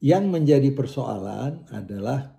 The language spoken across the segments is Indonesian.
Yang menjadi persoalan adalah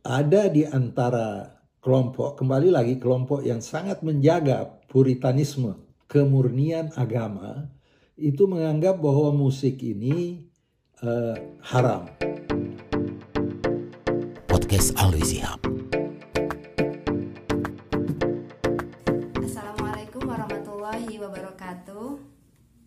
ada di antara kelompok, kembali lagi kelompok yang sangat menjaga puritanisme, kemurnian agama, itu menganggap bahwa musik ini uh, haram. Podcast Alwi Sihab. Assalamualaikum warahmatullahi wabarakatuh.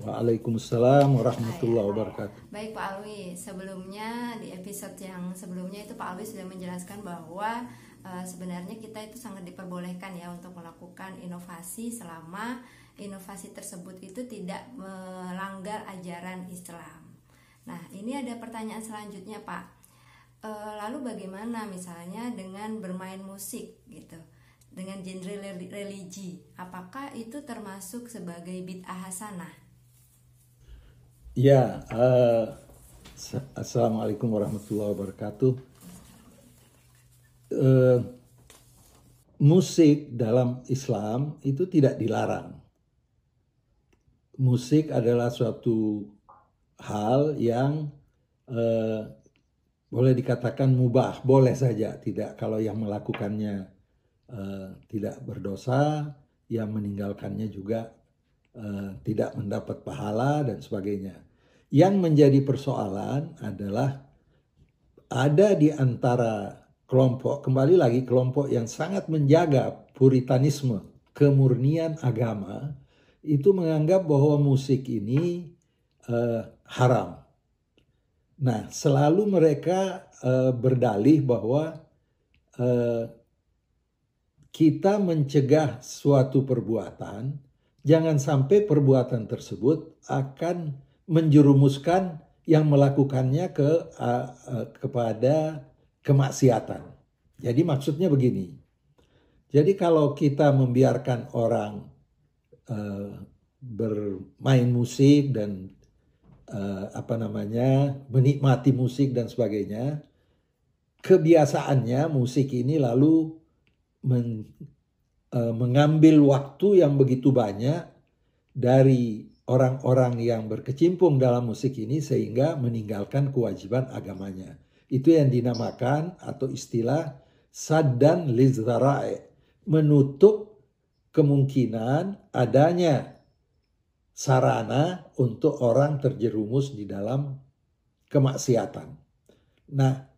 Waalaikumsalam warahmatullahi wabarakatuh. Baik Pak Alwi, sebelumnya di episode yang sebelumnya itu Pak Alwi sudah menjelaskan bahwa uh, sebenarnya kita itu sangat diperbolehkan ya untuk melakukan inovasi selama inovasi tersebut itu tidak melanggar ajaran Islam. Nah, ini ada pertanyaan selanjutnya Pak. Uh, lalu bagaimana misalnya dengan bermain musik gitu? Dengan genre religi, apakah itu termasuk sebagai bid'ah hasanah? Ya, uh, assalamualaikum warahmatullahi wabarakatuh. Uh, musik dalam Islam itu tidak dilarang. Musik adalah suatu hal yang uh, boleh dikatakan mubah, boleh saja. Tidak kalau yang melakukannya uh, tidak berdosa, yang meninggalkannya juga uh, tidak mendapat pahala dan sebagainya. Yang menjadi persoalan adalah ada di antara kelompok, kembali lagi kelompok yang sangat menjaga puritanisme, kemurnian agama, itu menganggap bahwa musik ini uh, haram. Nah, selalu mereka uh, berdalih bahwa uh, kita mencegah suatu perbuatan, jangan sampai perbuatan tersebut akan menjerumuskan yang melakukannya ke uh, uh, kepada kemaksiatan. Jadi maksudnya begini. Jadi kalau kita membiarkan orang uh, bermain musik dan uh, apa namanya menikmati musik dan sebagainya, kebiasaannya musik ini lalu men, mengambil waktu yang begitu banyak dari orang-orang yang berkecimpung dalam musik ini sehingga meninggalkan kewajiban agamanya. Itu yang dinamakan atau istilah saddan lizra'i, menutup kemungkinan adanya sarana untuk orang terjerumus di dalam kemaksiatan. Nah,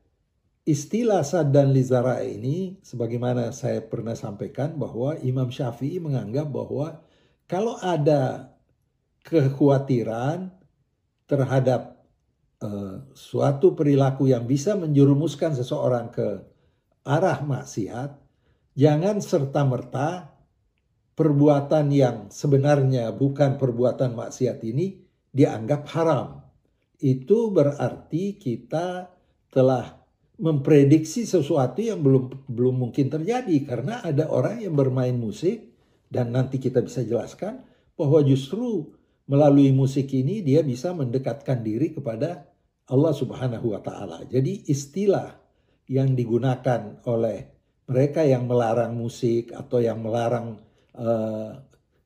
istilah saddan lizra'i ini sebagaimana saya pernah sampaikan bahwa Imam Syafi'i menganggap bahwa kalau ada kekhawatiran terhadap uh, suatu perilaku yang bisa menjerumuskan seseorang ke arah maksiat, jangan serta-merta perbuatan yang sebenarnya bukan perbuatan maksiat ini dianggap haram. Itu berarti kita telah memprediksi sesuatu yang belum belum mungkin terjadi karena ada orang yang bermain musik dan nanti kita bisa jelaskan bahwa justru melalui musik ini dia bisa mendekatkan diri kepada Allah Subhanahu wa taala. Jadi istilah yang digunakan oleh mereka yang melarang musik atau yang melarang uh,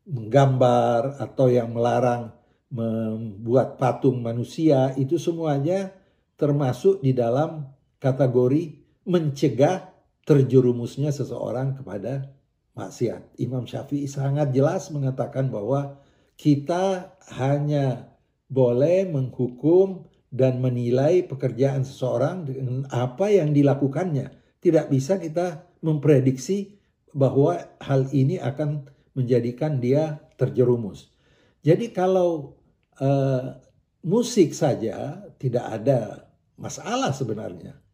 menggambar atau yang melarang membuat patung manusia itu semuanya termasuk di dalam kategori mencegah terjerumusnya seseorang kepada maksiat. Imam Syafi'i sangat jelas mengatakan bahwa kita hanya boleh menghukum dan menilai pekerjaan seseorang dengan apa yang dilakukannya. Tidak bisa kita memprediksi bahwa hal ini akan menjadikan dia terjerumus. Jadi kalau uh, musik saja tidak ada masalah sebenarnya.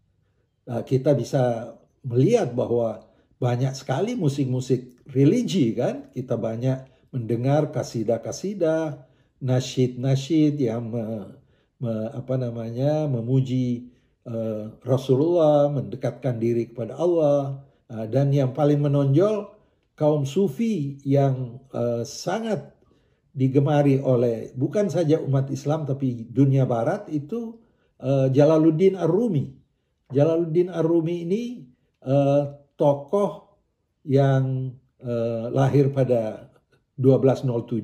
Uh, kita bisa melihat bahwa banyak sekali musik-musik religi kan, kita banyak mendengar kasidah-kasidah, nasyid-nasyid yang me, me, apa namanya memuji uh, Rasulullah, mendekatkan diri kepada Allah, uh, dan yang paling menonjol kaum sufi yang uh, sangat digemari oleh bukan saja umat Islam tapi dunia Barat itu uh, Jalaluddin Ar-Rumi. Jalaluddin Ar-Rumi ini uh, tokoh yang uh, lahir pada 1207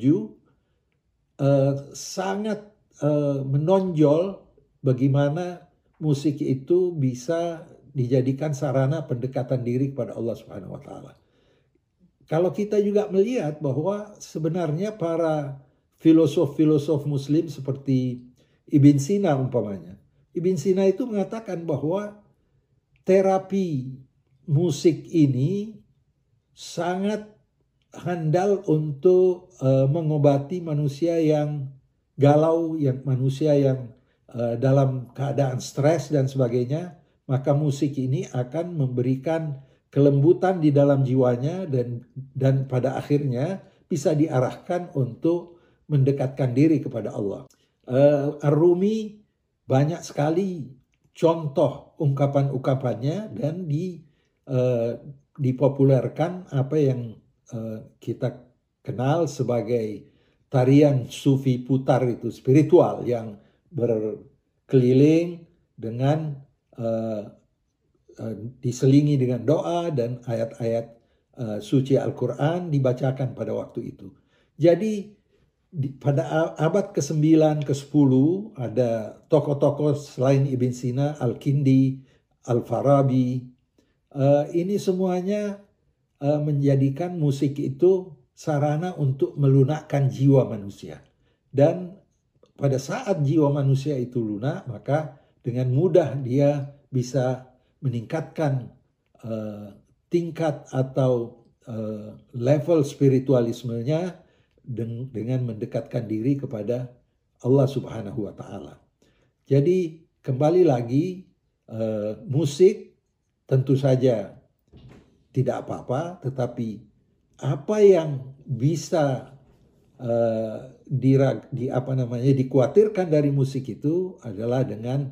uh, sangat uh, menonjol bagaimana musik itu bisa dijadikan sarana pendekatan diri kepada Allah Subhanahu wa taala. Kalau kita juga melihat bahwa sebenarnya para filosof-filosof muslim seperti Ibn Sina umpamanya. Ibn Sina itu mengatakan bahwa terapi musik ini sangat handal untuk uh, mengobati manusia yang galau, yang manusia yang uh, dalam keadaan stres dan sebagainya, maka musik ini akan memberikan kelembutan di dalam jiwanya dan dan pada akhirnya bisa diarahkan untuk mendekatkan diri kepada Allah. Uh, Ar-Rumi banyak sekali contoh ungkapan-ungkapannya dan di uh, dipopulerkan apa yang uh, kita kenal sebagai tarian sufi putar itu spiritual yang berkeliling dengan uh, uh, diselingi dengan doa dan ayat-ayat suci Al-Quran dibacakan pada waktu itu. Jadi di, pada abad ke-9, ke-10 ada tokoh-tokoh selain Ibn Sina, Al-Kindi, Al-Farabi. Uh, ini semuanya uh, menjadikan musik itu sarana untuk melunakkan jiwa manusia. Dan pada saat jiwa manusia itu lunak, maka dengan mudah dia bisa meningkatkan uh, tingkat atau uh, level spiritualismenya dengan mendekatkan diri kepada Allah Subhanahu wa taala. Jadi kembali lagi uh, musik tentu saja tidak apa-apa tetapi apa yang bisa uh, di, di apa namanya dikhawatirkan dari musik itu adalah dengan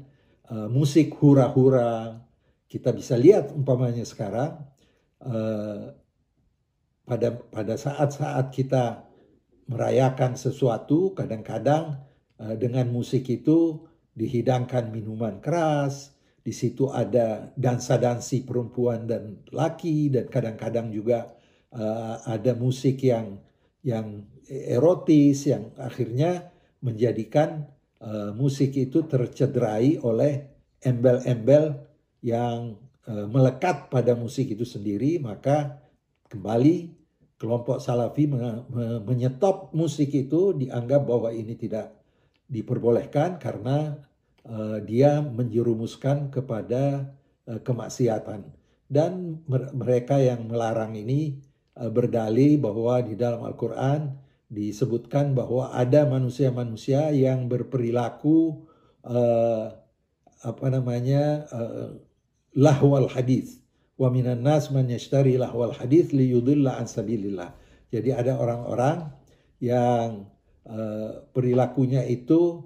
uh, musik hura-hura kita bisa lihat umpamanya sekarang uh, pada pada saat-saat kita merayakan sesuatu kadang-kadang uh, dengan musik itu dihidangkan minuman keras di situ ada dansa-dansi perempuan dan laki dan kadang-kadang juga uh, ada musik yang yang erotis yang akhirnya menjadikan uh, musik itu tercederai oleh embel-embel yang melekat pada musik itu sendiri. Maka kembali kelompok salafi menyetop musik itu dianggap bahwa ini tidak diperbolehkan karena uh, dia menjerumuskan kepada uh, kemaksiatan. Dan mereka yang melarang ini uh, berdalih bahwa di dalam Al-Qur'an disebutkan bahwa ada manusia-manusia yang berperilaku uh, apa namanya uh, lahwal hadis wa minan nas man yashtari lahwal hadith li yudilla an sabilillah. Jadi ada orang-orang yang uh, perilakunya itu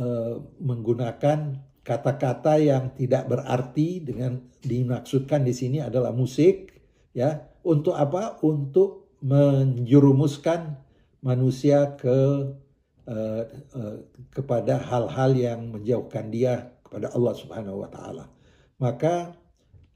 uh, menggunakan kata-kata yang tidak berarti dengan dimaksudkan di sini adalah musik ya. Untuk apa? Untuk menjerumuskan manusia ke uh, uh, kepada hal-hal yang menjauhkan dia kepada Allah Subhanahu wa taala. Maka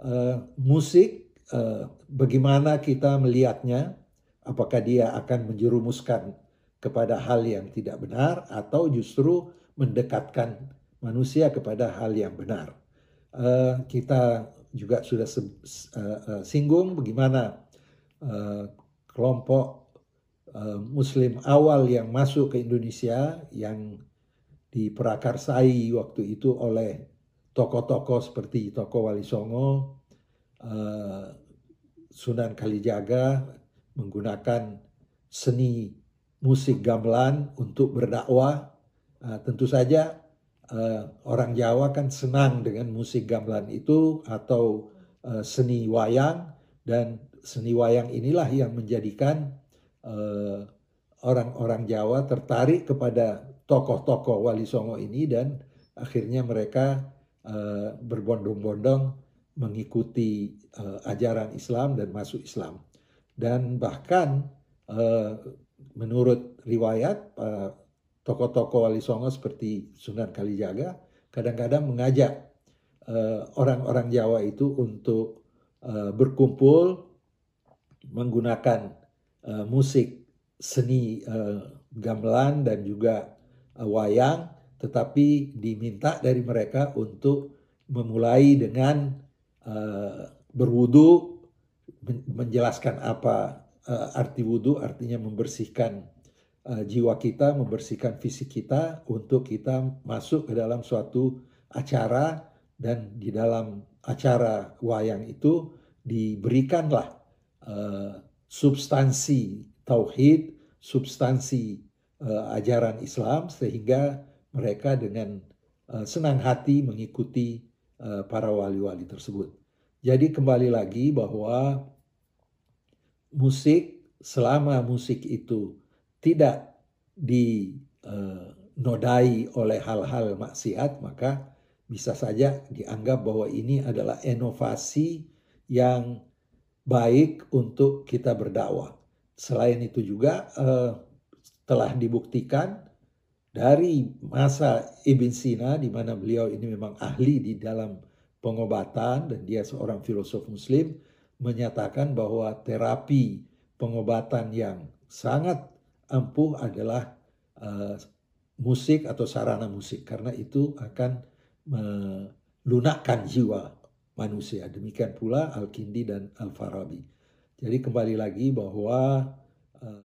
uh, musik uh, bagaimana kita melihatnya? Apakah dia akan menjerumuskan kepada hal yang tidak benar atau justru mendekatkan manusia kepada hal yang benar? Uh, kita juga sudah uh, uh, singgung bagaimana uh, kelompok uh, Muslim awal yang masuk ke Indonesia yang diperakarsai waktu itu oleh tokoh-tokoh seperti tokoh Wali Songo, uh, Sunan Kalijaga menggunakan seni musik gamelan untuk berdakwah. Uh, tentu saja uh, orang Jawa kan senang dengan musik gamelan itu atau uh, seni wayang dan seni wayang inilah yang menjadikan orang orang-orang Jawa tertarik kepada tokoh-tokoh Wali Songo ini dan akhirnya mereka uh, berbondong-bondong mengikuti uh, ajaran Islam dan masuk Islam. Dan bahkan uh, menurut riwayat uh, tokoh-tokoh Wali Songo seperti Sunan Kalijaga kadang-kadang mengajak orang-orang uh, Jawa itu untuk uh, berkumpul menggunakan uh, musik seni uh, gamelan dan juga uh, wayang tetapi diminta dari mereka untuk memulai dengan uh, berwudu menjelaskan apa uh, arti wudhu artinya membersihkan uh, jiwa kita membersihkan fisik kita untuk kita masuk ke dalam suatu acara dan di dalam acara wayang itu diberikanlah uh, substansi tauhid substansi uh, ajaran Islam sehingga mereka dengan uh, senang hati mengikuti uh, para wali-wali tersebut. Jadi kembali lagi bahwa musik selama musik itu tidak dinodai oleh hal-hal maksiat maka bisa saja dianggap bahwa ini adalah inovasi yang baik untuk kita berdakwah. Selain itu juga telah dibuktikan dari masa Ibn Sina di mana beliau ini memang ahli di dalam pengobatan dan dia seorang filosof muslim menyatakan bahwa terapi pengobatan yang sangat ampuh adalah uh, musik atau sarana musik karena itu akan melunakkan jiwa manusia. Demikian pula Al-Kindi dan Al-Farabi. Jadi kembali lagi bahwa uh,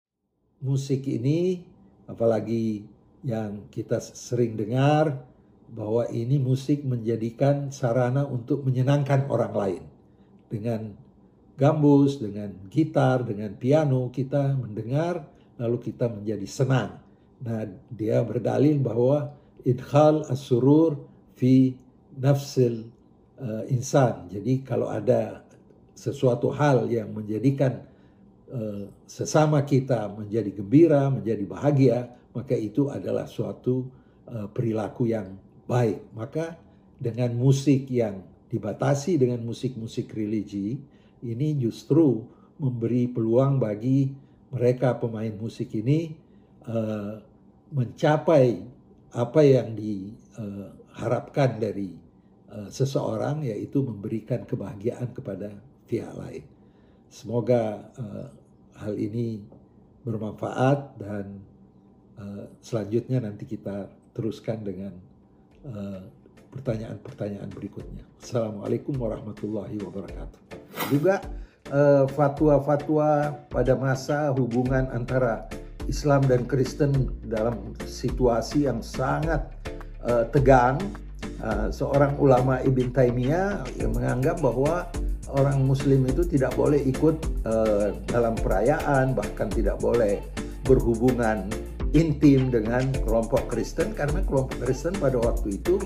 musik ini apalagi yang kita sering dengar bahwa ini musik menjadikan sarana untuk menyenangkan orang lain. Dengan gambus, dengan gitar, dengan piano kita mendengar lalu kita menjadi senang. Nah, dia berdalil bahwa idkhal as-surur fi nafsil uh, insan. Jadi kalau ada sesuatu hal yang menjadikan uh, sesama kita menjadi gembira, menjadi bahagia, maka itu adalah suatu uh, perilaku yang baik. Maka dengan musik yang dibatasi dengan musik-musik religi, ini justru memberi peluang bagi mereka pemain musik ini uh, mencapai apa yang diharapkan uh, dari uh, seseorang yaitu memberikan kebahagiaan kepada pihak lain. Semoga uh, hal ini bermanfaat dan uh, selanjutnya nanti kita teruskan dengan pertanyaan-pertanyaan uh, berikutnya. Assalamualaikum warahmatullahi wabarakatuh. Juga Eh, fatwa-fatwa pada masa hubungan antara Islam dan Kristen dalam situasi yang sangat tegang. Seorang ulama Ibn Taimiyah yang menganggap bahwa orang Muslim itu tidak boleh ikut uh, dalam perayaan, bahkan tidak boleh berhubungan intim dengan kelompok Kristen karena kelompok Kristen pada waktu itu